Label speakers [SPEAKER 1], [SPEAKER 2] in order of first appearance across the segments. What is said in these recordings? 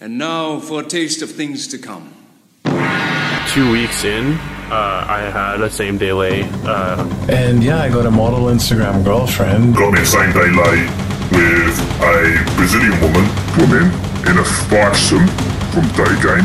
[SPEAKER 1] And now for a taste of things to come.
[SPEAKER 2] Two weeks in, uh, I had a same day lay. Uh,
[SPEAKER 3] And yeah, I got a model Instagram girlfriend.
[SPEAKER 4] got me a same day lay with a Brazilian woman, woman in a foursome from Day Game,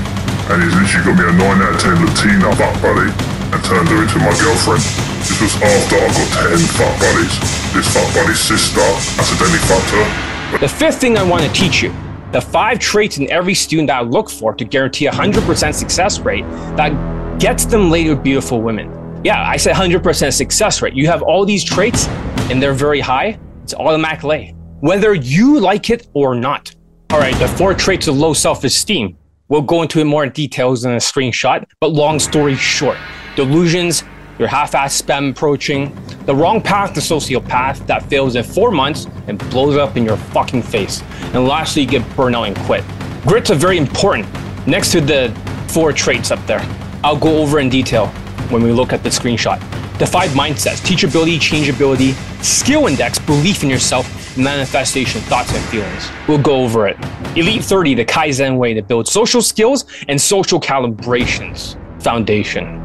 [SPEAKER 4] and he's literally got me a 9 out of 10 Latina fuck buddy and turned her into my girlfriend. This was after I got 10 fuck buddies. This fuck buddy's sister accidentally fucked her.
[SPEAKER 5] The fifth thing I want to teach you the five traits in every student that I look for to guarantee a 100% success rate that gets them laid with beautiful women. Yeah, I said 100% success rate. You have all these traits and they're very high, it's automatic lay, whether you like it or not. All right, the four traits of low self esteem. We'll go into it more in details in a screenshot, but long story short delusions, your half assed spam approaching, the wrong path to sociopath that fails in four months and blows up in your fucking face. And lastly, you get burnout and quit. Grit's are very important next to the four traits up there. I'll go over in detail when we look at the screenshot. The five mindsets teachability, changeability, skill index, belief in yourself, manifestation, thoughts, and feelings. We'll go over it. Elite 30, the Kaizen way to build social skills and social calibrations foundation.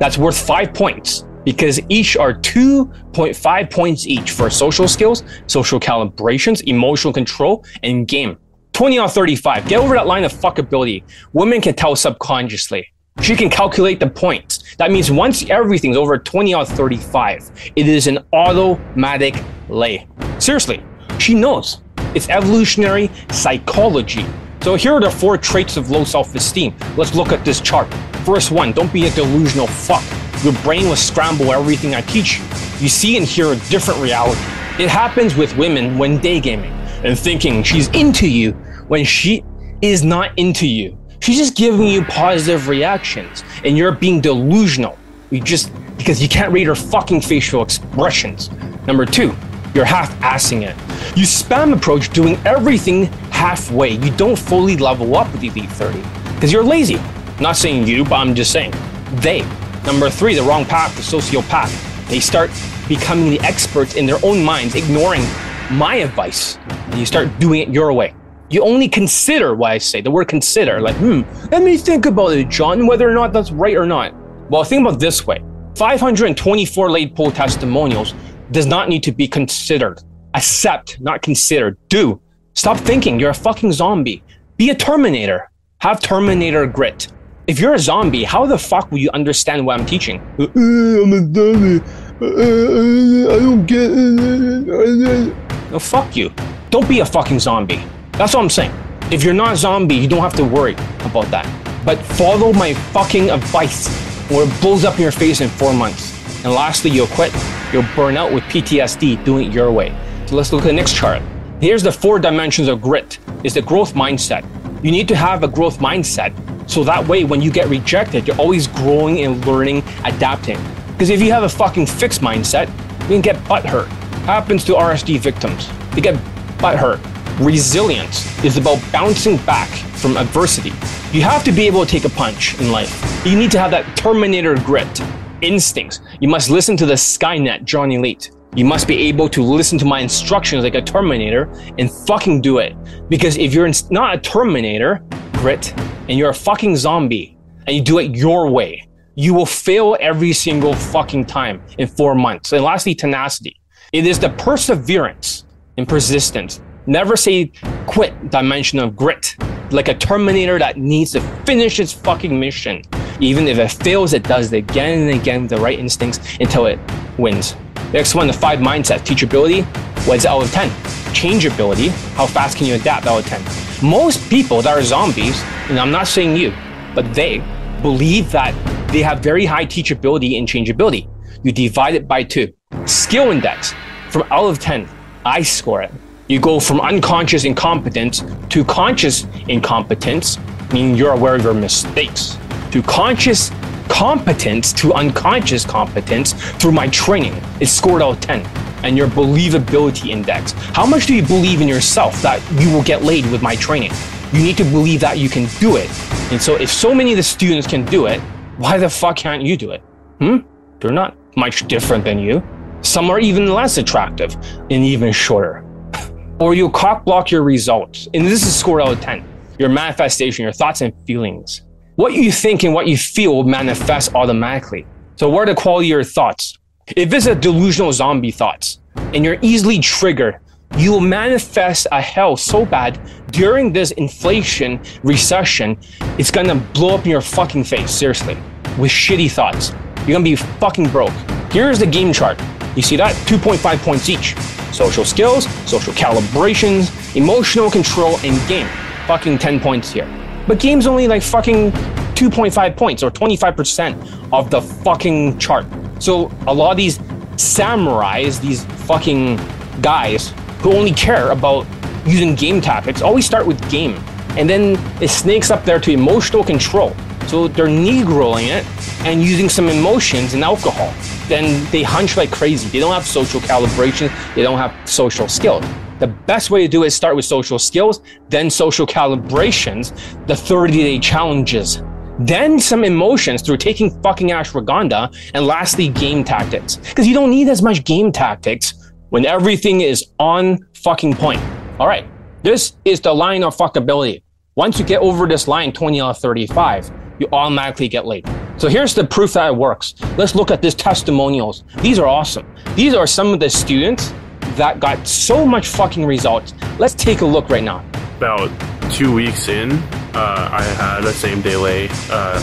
[SPEAKER 5] That's worth five points because each are 2.5 points each for social skills, social calibrations, emotional control, and game. 20 out of 35. Get over that line of fuckability. Women can tell subconsciously. She can calculate the points. That means once everything's over 20 out of 35, it is an automatic lay. Seriously, she knows. It's evolutionary psychology. So here are the four traits of low self-esteem. Let's look at this chart. First one, don't be a delusional fuck. Your brain will scramble everything I teach you. You see and hear a different reality. It happens with women when day gaming and thinking she's into you when she is not into you. She's just giving you positive reactions and you're being delusional. You just because you can't read her fucking facial expressions. Number two, you're half-assing it. You spam approach doing everything halfway. You don't fully level up with Elite 30 because you're lazy. Not saying you, but I'm just saying they. Number three, the wrong path, the sociopath. They start becoming the experts in their own minds, ignoring my advice. And you start doing it your way. You only consider what I say, the word consider, like, hmm, let me think about it, John, whether or not that's right or not. Well, think about this way 524 late poll testimonials does not need to be considered. Accept, not considered. Do. Stop thinking. You're a fucking zombie. Be a Terminator. Have Terminator grit. If you're a zombie, how the fuck will you understand what I'm teaching? Uh, I'm a zombie. Uh, uh, I don't get it. No, fuck you. Don't be a fucking zombie. That's what I'm saying. If you're not a zombie, you don't have to worry about that. But follow my fucking advice, or it blows up in your face in four months. And lastly, you'll quit. You'll burn out with PTSD doing it your way. So let's look at the next chart. Here's the four dimensions of grit. Is the growth mindset. You need to have a growth mindset so that way when you get rejected, you're always growing and learning, adapting. Because if you have a fucking fixed mindset, you can get butt hurt. Happens to RSD victims. They get butt hurt. Resilience is about bouncing back from adversity. You have to be able to take a punch in life. You need to have that Terminator grit, instincts. You must listen to the Skynet, Johnny Elite. You must be able to listen to my instructions like a Terminator and fucking do it. Because if you're not a Terminator, grit, and you're a fucking zombie, and you do it your way, you will fail every single fucking time in four months. And lastly, tenacity. It is the perseverance and persistence. Never say quit dimension of grit. Like a Terminator that needs to finish its fucking mission. Even if it fails, it does it again and again with the right instincts until it wins. Next one, the five mindset. Teachability, what's out of 10? Changeability, how fast can you adapt out of 10? Most people that are zombies, and I'm not saying you, but they believe that they have very high teachability and changeability. You divide it by two. Skill index, from out of 10, I score it. You go from unconscious incompetence to conscious incompetence, meaning you're aware of your mistakes, to conscious competence to unconscious competence through my training. It's scored out of 10. And your believability index. How much do you believe in yourself that you will get laid with my training? You need to believe that you can do it. And so if so many of the students can do it, why the fuck can't you do it? Hmm? They're not much different than you. Some are even less attractive and even shorter. or you cock block your results. And this is scored out of 10. your manifestation, your thoughts and feelings. What you think and what you feel will manifest automatically. So, what are the quality of your thoughts? If it's a delusional zombie thoughts and you're easily triggered, you will manifest a hell so bad during this inflation recession, it's gonna blow up in your fucking face, seriously, with shitty thoughts. You're gonna be fucking broke. Here's the game chart. You see that? 2.5 points each. Social skills, social calibrations, emotional control, and game. Fucking 10 points here. But game's only like fucking 2.5 points or 25% of the fucking chart. So a lot of these samurais, these fucking guys who only care about using game tactics, always start with game. And then it snakes up there to emotional control. So they're negroing it and using some emotions and alcohol. Then they hunch like crazy. They don't have social calibration, they don't have social skills. The best way to do it is start with social skills, then social calibrations, the 30 day challenges, then some emotions through taking fucking ashwagandha, and lastly, game tactics. Because you don't need as much game tactics when everything is on fucking point. All right, this is the line of fuckability. Once you get over this line, 20 out of 35, you automatically get late. So here's the proof that it works. Let's look at these testimonials. These are awesome. These are some of the students that got so much fucking results. Let's take a look right now.
[SPEAKER 2] About two weeks in, uh, I had a same day lay. Uh,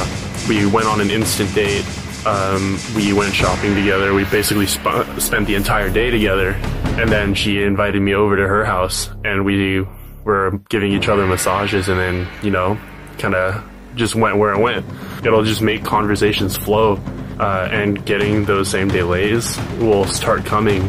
[SPEAKER 2] we went on an instant date. Um, we went shopping together. We basically sp- spent the entire day together. And then she invited me over to her house and we were giving each other massages and then, you know, kind of just went where it went. It'll just make conversations flow. Uh, and getting those same day lays will start coming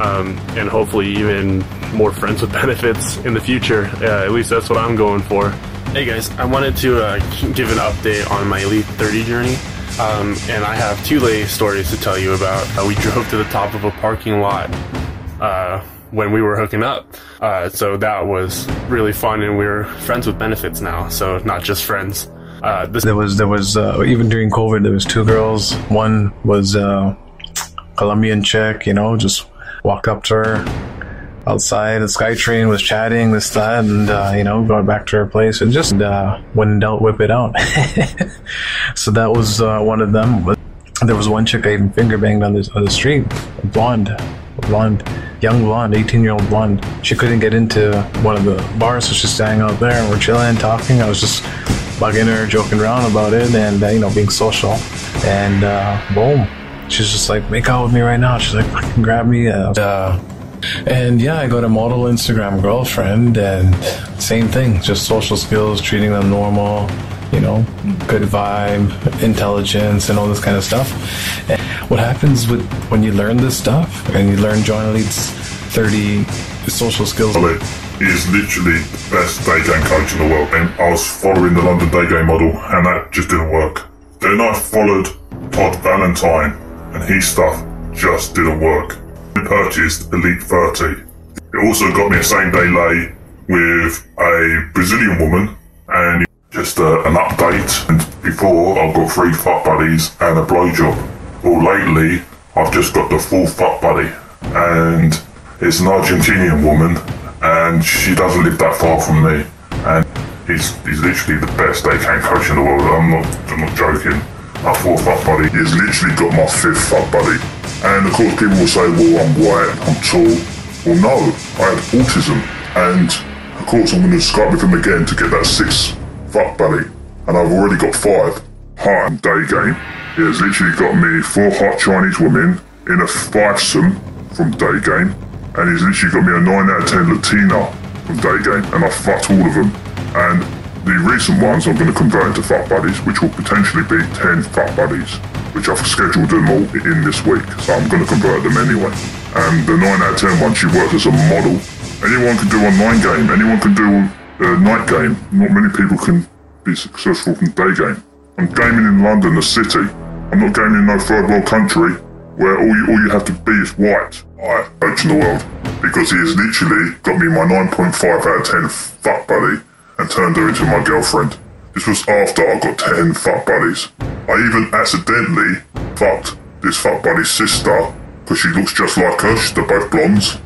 [SPEAKER 2] um, and hopefully even more friends with benefits in the future. Uh, at least that's what I'm going for. Hey guys, I wanted to uh, give an update on my Elite 30 journey. Um, and I have two lay stories to tell you about. We drove to the top of a parking lot uh, when we were hooking up. Uh, so that was really fun, and we're friends with benefits now. So not just friends. Uh,
[SPEAKER 3] There was there was uh, even during COVID there was two girls. One was uh, Colombian chick, you know, just walked up to her outside the SkyTrain, was chatting this that, and uh, you know, going back to her place and just uh, when doubt, whip it out. so that was uh, one of them. There was one chick I even finger banged on the on the street, a blonde, a blonde, young blonde, eighteen year old blonde. She couldn't get into one of the bars, so she's standing out there, and we're chilling, talking. I was just bugging her, joking around about it, and uh, you know, being social. And uh, boom, she's just like, "Make out with me right now." She's like, "Fucking grab me." Uh, and yeah, I got a model Instagram girlfriend, and same thing, just social skills, treating them normal, you know, good vibe, intelligence, and all this kind of stuff. And what happens with when you learn this stuff and you learn John Elite's 30 social skills?
[SPEAKER 4] Ollie is literally the best day game coach in the world. And I was following the London day game model, and that just didn't work. Then I followed Todd Valentine, and his stuff just didn't work. Purchased Elite 30. It also got me a same day lay with a Brazilian woman, and just uh, an update. And before, I've got three fuck buddies and a blowjob. Well, lately, I've just got the full fuck buddy, and it's an Argentinian woman, and she doesn't live that far from me. And he's, he's literally the best day game coach in the world. I'm not, I'm not joking. My fourth fuck buddy He's literally got my fifth fuck buddy. And of course, people will say, well, I'm white, I'm tall. Well, no, I had autism. And of course, I'm going to Skype with him again to get that sixth fuck buddy. And I've already got five. Hi, I'm Day Game. He has literally got me four hot Chinese women in a fivesome from Day Game. And he's literally got me a 9 out of 10 Latina from Day Game. And I fucked all of them. And the recent ones I'm going to convert into fat buddies, which will potentially be 10 fat buddies, which I've scheduled them all in this week. So I'm going to convert them anyway. And the 9 out of 10 one, she works as a model. Anyone can do online game. Anyone can do a night game. Not many people can be successful from day game. I'm gaming in London, the city. I'm not gaming in no third world country where all you, all you have to be is white. I in the world because he has literally got me my 9.5 out of 10 fuck buddy and turned her into my girlfriend. This was after I got 10 fuck buddies. I even accidentally fucked this fuck buddy's sister because she looks just like her. They're both blondes.